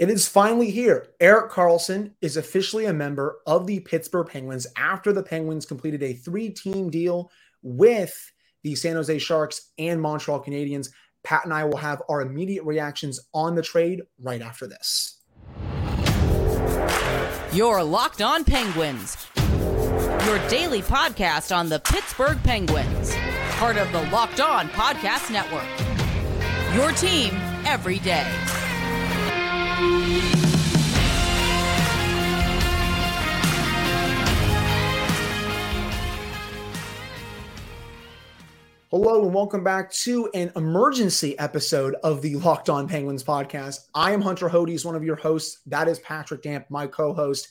It is finally here. Erik Karlsson is officially a member of the Pittsburgh Penguins after the Penguins completed a three team deal with the San Jose Sharks and Montreal Canadiens. Pat and I will have our immediate reactions on the trade right after this. You're Locked On Penguins, your daily podcast on the Pittsburgh Penguins, part of the Locked On Podcast Network. Your team every day. Hello and welcome back to an emergency episode of the Locked On Penguins podcast. I am Hunter Hodes, one of your hosts. That is Patrick Damp, my co-host.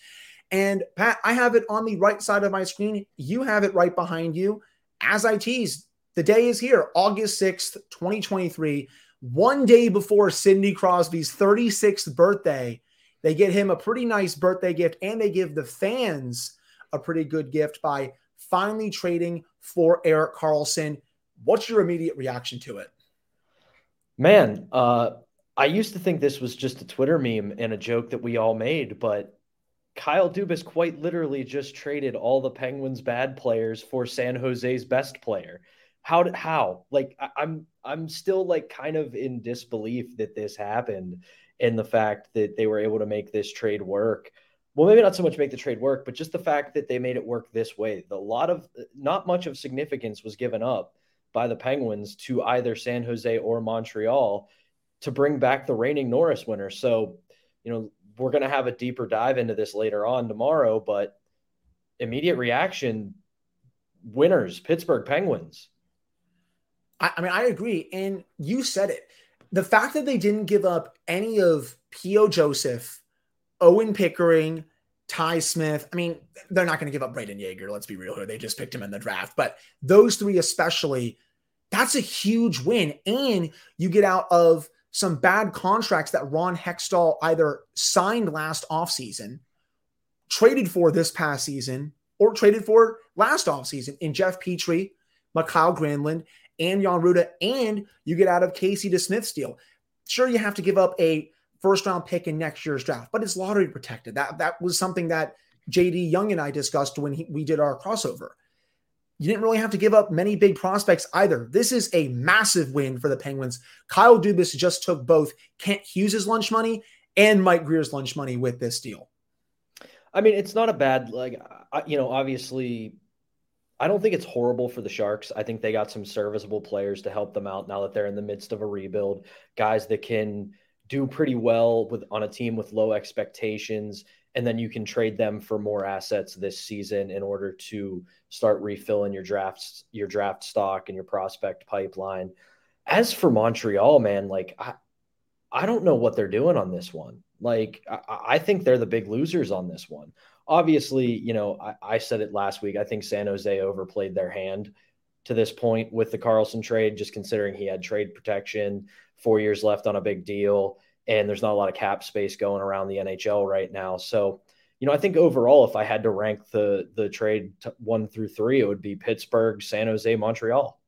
And Pat, I have it on the right side of my screen. You have it right behind you. As I teased, the day is here, August 6th, 2023 one day before Sidney Crosby's 36th birthday. They get him a pretty nice birthday gift and they give the fans a pretty good gift by finally trading for Erik Karlsson. What's your immediate reaction to it? Man, uh, I used to think this was just a Twitter meme and a joke that we all made, but Kyle Dubas quite literally just traded all the Penguins' bad players for San Jose's best player. How did how? Like I, I'm I'm still like kind of in disbelief that this happened and the fact that they were able to make this trade work. Well, maybe not so much make the trade work, but just the fact that they made it work this way. A lot of not much of significance was given up by the Penguins to either San Jose or Montreal to bring back the reigning Norris winner. So, you know, we're going to have a deeper dive into this later on tomorrow, but immediate reaction winners, Pittsburgh Penguins. I, I mean, I agree. And you said it. The fact that they didn't give up any of P.O. Joseph, Owen Pickering, Ty Smith. I mean, they're not going to give up Brayden Yager. Let's be real here. They just picked him in the draft. But those three, especially, that's a huge win. And you get out of some bad contracts that Ron Hextall either signed last offseason, traded for this past season, or traded for last offseason in Jeff Petry, Mikael Granlund, and Jan Rutta, and you get out of Casey DeSmith's deal. Sure, you have to give up a first round pick in next year's draft, but it's lottery protected. That that was something that JD Young and I discussed when he, we did our crossover. You didn't really have to give up many big prospects either. This is a massive win for the Penguins. Kyle Dubas just took both Kent Hughes' lunch money and Mike Grier's lunch money with this deal. I mean, it's not a bad like you know, obviously I don't think it's horrible for the Sharks. I think they got some serviceable players to help them out now that they're in the midst of a rebuild. Guys that can do pretty well with on a team with low expectations, and then you can trade them for more assets this season in order to start refilling your drafts, your draft stock and your prospect pipeline. As for Montreal, man, like I, I don't know what they're doing on this one. Like I, I think they're the big losers on this one obviously, you know, I, I, said it last week. I think San Jose overplayed their hand to this point with the Karlsson trade, just considering he had trade protection, four years left on a big deal, and there's not a lot of cap space going around the NHL right now. So, you know, I think overall, if I had to rank the the trade one through three, it would be Pittsburgh, San Jose, Montreal.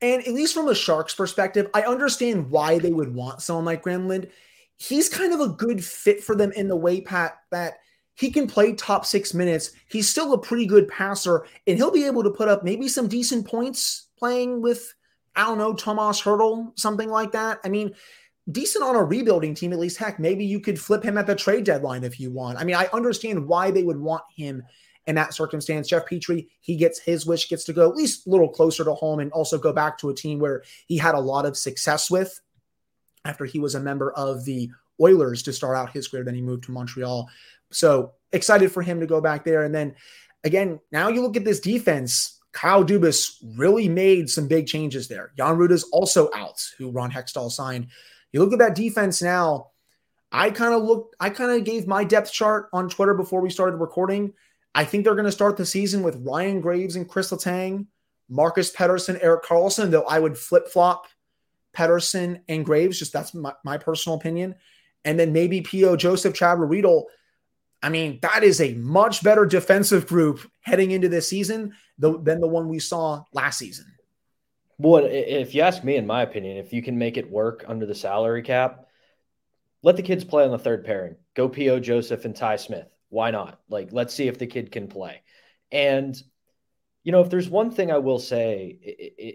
And at least from a Sharks perspective, I understand why they would want someone like Granlund. He's kind of a good fit for them in the way, Pat, that he can play top six minutes. He's still a pretty good passer, and he'll be able to put up maybe some decent points playing with, I don't know, Tomas Hertl, something like that. I mean, decent on a rebuilding team, at least. Heck, maybe you could flip him at the trade deadline if you want. I mean, I understand why they would want him in that circumstance. Jeff Petry, he gets his wish, gets to go at least a little closer to home and also go back to a team where he had a lot of success with after he was a member of the Oilers to start out his career. Then he moved to Montreal. So excited for him to go back there. And then again, now you look at this defense. Kyle Dubas really made some big changes there. Jan Rutta's also out, who Ron Hextall signed. You look at that defense now. I kind of looked, I kind of gave my depth chart on Twitter before we started recording. I think they're going to start the season with Ryan Graves and Kris Letang, Marcus Pettersson, Erik Karlsson, though I would flip flop Pettersson and Graves. Just that's my, my personal opinion. And then maybe P.O. Joseph, Ruhwedel I mean, that is a much better defensive group heading into this season than the one we saw last season. Well, if you ask me, in my opinion, if you can make it work under the salary cap, let the kids play on the third pairing. Go P.O. Joseph and Ty Smith. Why not? Like, let's see if the kid can play. And, you know, if there's one thing I will say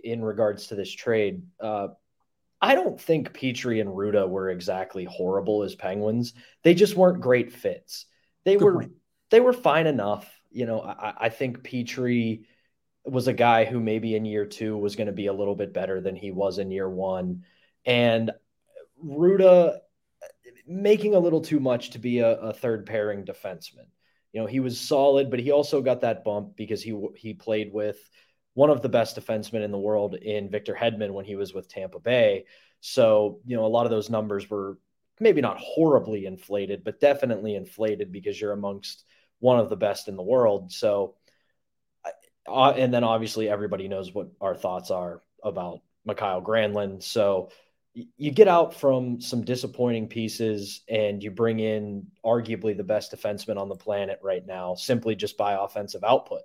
in regards to this trade, uh, I don't think Petry and Rutta were exactly horrible as Penguins. They just weren't great fits. They Good were point. they were fine enough. You know, I, I think Petry was a guy who maybe in year two was going to be a little bit better than he was in year one. And Rutta making a little too much to be a, a, third pairing defenseman. You know, he was solid, but he also got that bump because he he played with one of the best defensemen in the world in Victor Hedman when he was with Tampa Bay. So, you know, a lot of those numbers were maybe not horribly inflated, but definitely inflated because you're amongst one of the best in the world. So, uh, and then obviously everybody knows what our thoughts are about Mikael Granlund. So, you get out from some disappointing pieces and you bring in arguably the best defenseman on the planet right now simply just by offensive output.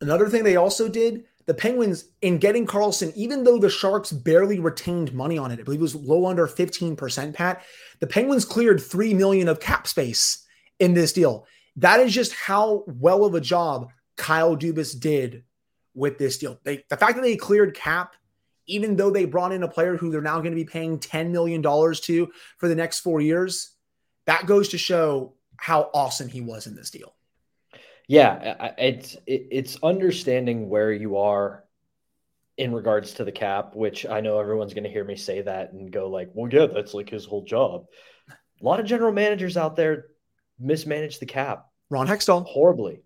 Another thing they also did, the Penguins in getting Karlsson, even though the Sharks barely retained money on it, I believe it was low under 15%, Pat, the Penguins cleared 3 million of cap space in this deal. That is just how well of a job Kyle Dubas did with this deal. They, the fact that they cleared cap even though they brought in a player who they're now going to be paying $10 million to for the next four years, that goes to show how awesome he was in this deal. Yeah, it's it's understanding where you are in regards to the cap, which I know everyone's going to hear me say that and go like, "Well, yeah, that's like his whole job." A lot of general managers out there mismanage the cap. Ron Hextall horribly,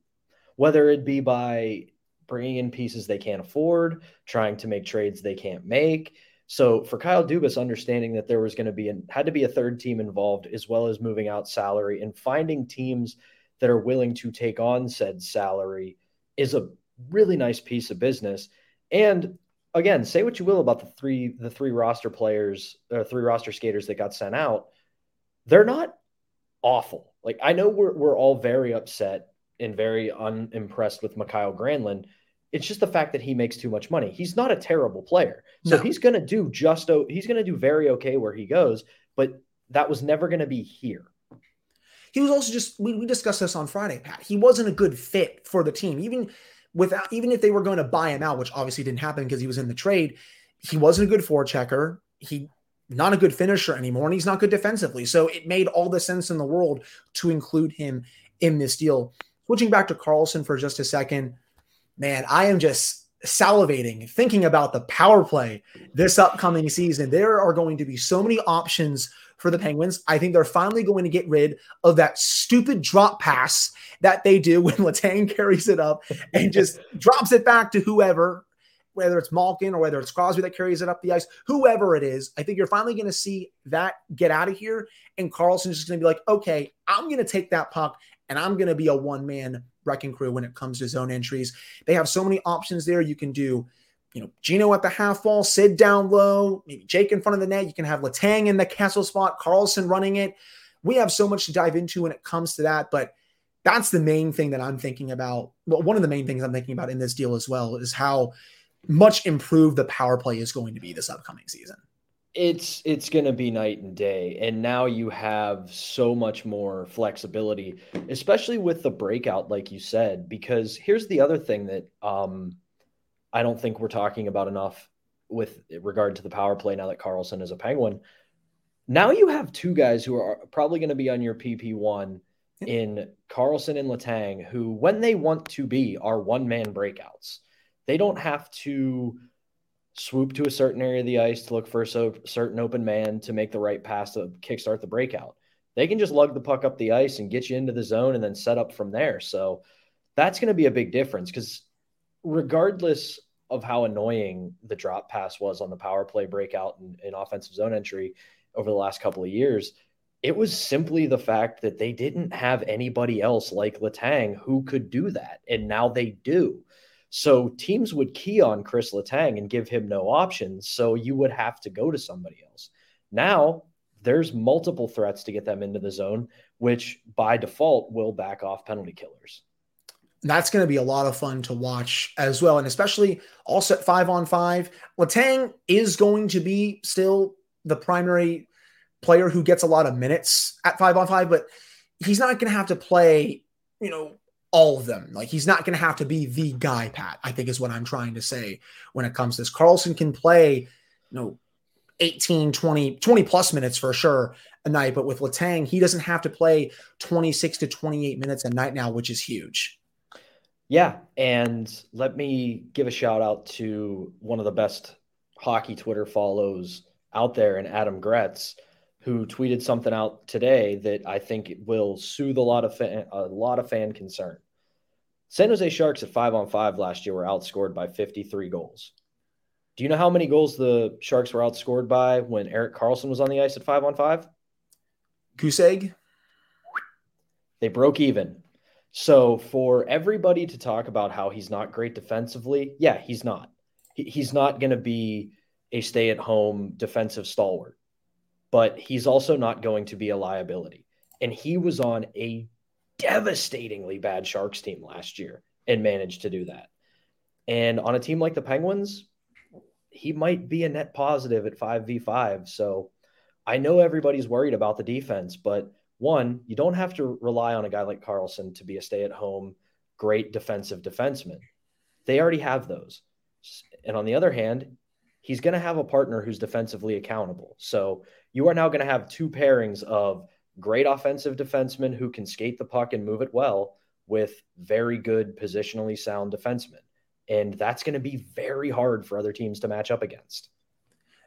whether it be by bringing in pieces they can't afford, trying to make trades they can't make. So for Kyle Dubas, understanding that there was going to be an, had to be a third team involved, as well as moving out salary and finding teams that are willing to take on said salary, is a really nice piece of business. And again, say what you will about the three the three roster players or three roster skaters that got sent out, they're not awful. Like I know we're we're all very upset and very unimpressed with Mikael Granlund. It's just the fact that he makes too much money. He's not a terrible player. So no. he's going to do just, he's going to do very okay where he goes, but that was never going to be here. He was also just, we, we discussed this on Friday, Pat. He wasn't a good fit for the team. Even without, even if they were going to buy him out, which obviously didn't happen because he was in the trade, he wasn't a good forechecker. He, not a good finisher anymore, and he's not good defensively. So it made all the sense in the world to include him in this deal. Switching back to Karlsson for just a second, man, I am just salivating thinking about the power play this upcoming season. There are going to be so many options for the Penguins. I think they're finally going to get rid of that stupid drop pass that they do when Letang carries it up and just drops it back to whoever, whether it's Malkin or whether it's Crosby that carries it up the ice, whoever it is. I think you're finally going to see that get out of here. And Karlsson's just going to be like, okay, I'm going to take that puck and I'm going to be a one man wrecking crew when it comes to zone entries. They have so many options there. You can do, you know, Gino at the half wall, Sid down low, maybe Jake in front of the net. You can have Letang in the castle spot, Karlsson running it. We have so much to dive into when it comes to that, but that's the main thing that I'm thinking about. Well, one of the main things I'm thinking about in this deal as well is how much improved the power play is going to be this upcoming season it's it's going to be night and day and now you have so much more flexibility especially with the breakout like you said because here's the other thing that um i don't think we're talking about enough with regard to the power play now that karlsson is a penguin. Now you have two guys who are probably going to be on your pp1 in karlsson and letang who when they want to be are one man breakouts. They don't have to swoop to a certain area of the ice to look for a so, certain open man to make the right pass to kickstart the breakout. They can just lug the puck up the ice and get you into the zone and then set up from there. So that's going to be a big difference because regardless of how annoying the drop pass was on the power play breakout and, and offensive zone entry over the last couple of years, it was simply the fact that they didn't have anybody else like Letang who could do that. And now they do. So teams would key on Kris Letang and give him no options. So you would have to go to somebody else. Now there's multiple threats to get them into the zone, which by default will back off penalty killers. That's going to be a lot of fun to watch as well. And especially all set five on five. Letang is going to be still the primary player who gets a lot of minutes at five on five, but he's not going to have to play, you know, all of them. Like he's not going to have to be the guy, Pat, I think is what I'm trying to say when it comes to this. Karlsson can play, you know, 18, 20, 20 plus minutes for sure a night, but with Letang, he doesn't have to play 26 to 28 minutes a night now, which is huge. Yeah. And let me give a shout out to one of the best hockey Twitter follows out there and Adam Gretz, who tweeted something out today that I think will soothe a lot of fan, a lot of fan concern. San Jose Sharks at five on five last year were outscored by 53 goals. Do you know how many goals the Sharks were outscored by when Erik Karlsson was on the ice at five on five? Goose egg. They broke even. So for everybody to talk about how he's not great defensively, yeah, he's not. He's not going to be a stay at home defensive stalwart, but he's also not going to be a liability. And he was on a devastatingly bad Sharks team last year and managed to do that. And on a team like the Penguins, he might be a net positive at 5v5. So I know everybody's worried about the defense, but one, you don't have to rely on a guy like Karlsson to be a stay at home, great defensive defenseman. They already have those. And on the other hand, he's going to have a partner who's defensively accountable. So you are now going to have two pairings of great offensive defensemen who can skate the puck and move it well with very good positionally sound defensemen. And that's going to be very hard for other teams to match up against.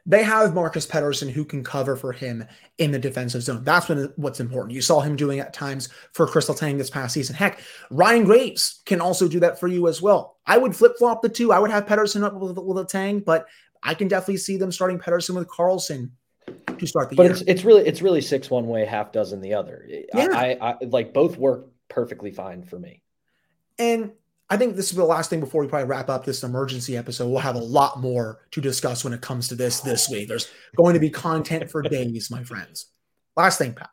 They have Marcus Pettersson who can cover for him in the defensive zone. That's what's important. You saw him doing at times for Kris Letang this past season. Heck, Ryan Graves can also do that for you as well. I would flip flop the two. I would have Pettersson up with, with Tang, but I can definitely see them starting Pettersson with Karlsson to start the but year. it's it's really it's really six one way, half dozen the other. Yeah. I, I, I like both work perfectly fine for me. And I think this is the last thing before we probably wrap up this emergency episode. We'll have a lot more to discuss when it comes to this this week. There's going to be content for days, my friends. Last thing, Pat.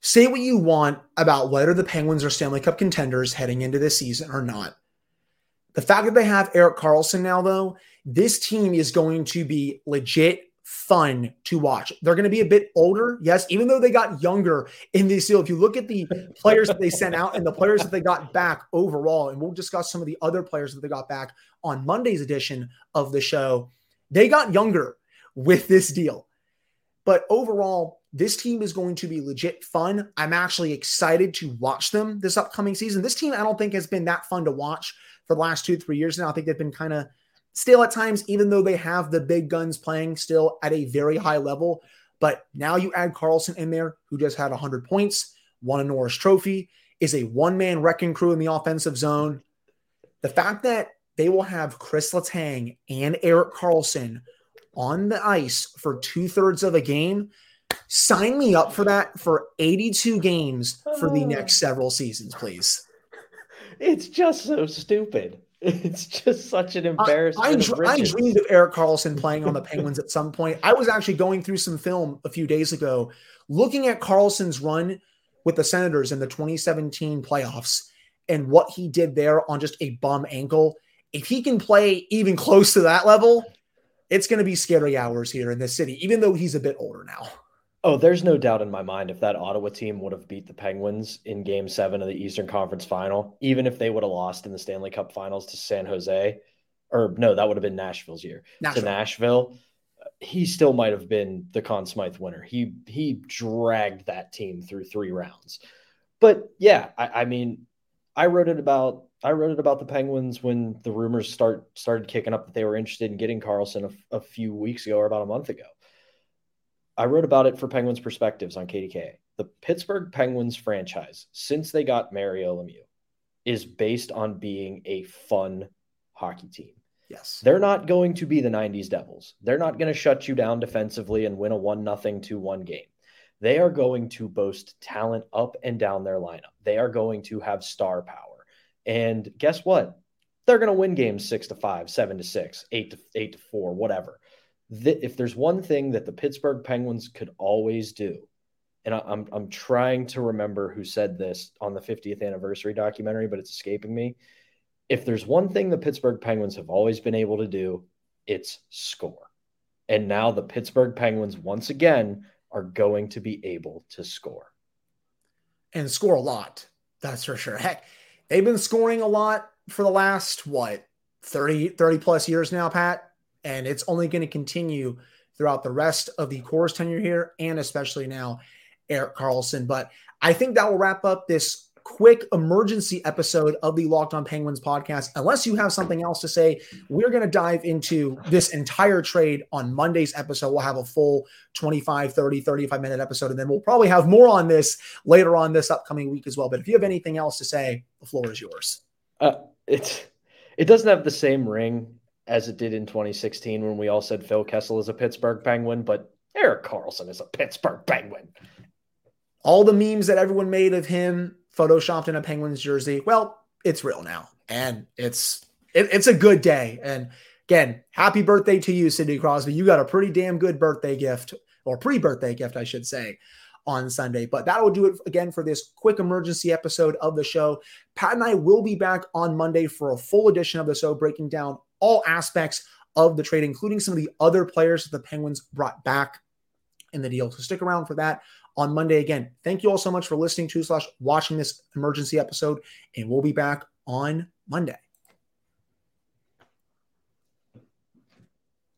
Say what you want about whether the Penguins are Stanley Cup contenders heading into this season or not. The fact that they have Erik Karlsson now, though, this team is going to be legit fun to watch. They're going to be a bit older, yes, even though they got younger in this deal. If you look at the players that they sent out and the players that they got back overall, and we'll discuss some of the other players that they got back on Monday's edition of the show, they got younger with this deal. But overall, this team is going to be legit fun. I'm actually excited to watch them this upcoming season. This team, I don't think, has been that fun to watch for the last two, three years now. I think they've been kind of still at times, even though they have the big guns playing still at a very high level. But now you add Karlsson in there, who just had 100 points, won a Norris Trophy, is a one man wrecking crew in the offensive zone. The fact that they will have Kris Letang and Erik Karlsson on the ice for two thirds of a game. Sign me up for that for 82 games for the next several seasons, please. It's just so stupid. It's just such an embarrassment. I, I, I, dreamed of Erik Karlsson playing on the Penguins at some point. I was actually going through some film a few days ago, looking at Karlsson's run with the Senators in the 2017 playoffs and what he did there on just a bum ankle. If he can play even close to that level, it's going to be scary hours here in this city, even though he's a bit older now. Oh, there's no doubt in my mind if that Ottawa team would have beat the Penguins in game seven of the Eastern Conference final, even if they would have lost in the Stanley Cup finals to San Jose, or no, that would have been Nashville's year Nashville. to Nashville, he still might have been the Conn Smythe winner. He he dragged that team through three rounds. But yeah, I, I mean, I wrote it about I wrote it about the Penguins when the rumors start started kicking up that they were interested in getting Karlsson a, a few weeks ago or about a month ago. I wrote about it for Penguins Perspectives on KDK. The Pittsburgh Penguins franchise, since they got Mario Lemieux, is based on being a fun hockey team. Yes. They're not going to be the 90s Devils. They're not going to shut you down defensively and win a 1 nothing 2 1 game. They are going to boast talent up and down their lineup. They are going to have star power. And guess what? They're going to win games 6 to 5, 7 to 6, 8 to 8 to 4, whatever that if there's one thing that the Pittsburgh Penguins could always do, and I, I'm I'm trying to remember who said this on the 50th anniversary documentary, but it's escaping me. If there's one thing the Pittsburgh Penguins have always been able to do, it's score. And now the Pittsburgh Penguins once again are going to be able to score. And score a lot. That's for sure. Heck, they've been scoring a lot for the last, what, 30, 30 plus years now, Pat? And it's only going to continue throughout the rest of the core's tenure here and especially now Erik Karlsson. But I think that will wrap up this quick emergency episode of the Locked On Penguins podcast. Unless you have something else to say, we're going to dive into this entire trade on Monday's episode. We'll have a full 25, 30, 35 minute episode, and then we'll probably have more on this later on this upcoming week as well. But if you have anything else to say, the floor is yours. Uh, it's it doesn't have the same ring as it did in 2016 when we all said Phil Kessel is a Pittsburgh Penguin, but Erik Karlsson is a Pittsburgh Penguin. All the memes that everyone made of him photoshopped in a Penguins jersey, well, it's real now, and it's it, it's a good day. And again, happy birthday to you, Sidney Crosby. You got a pretty damn good birthday gift, or pre-birthday gift, I should say, on Sunday. But that will do it again for this quick emergency episode of the show. Pat and I will be back on Monday for a full edition of the show, breaking down all aspects of the trade, including some of the other players that the Penguins brought back in the deal. So stick around for that on Monday again. Thank you all so much for listening to slash watching this emergency episode, and we'll be back on Monday.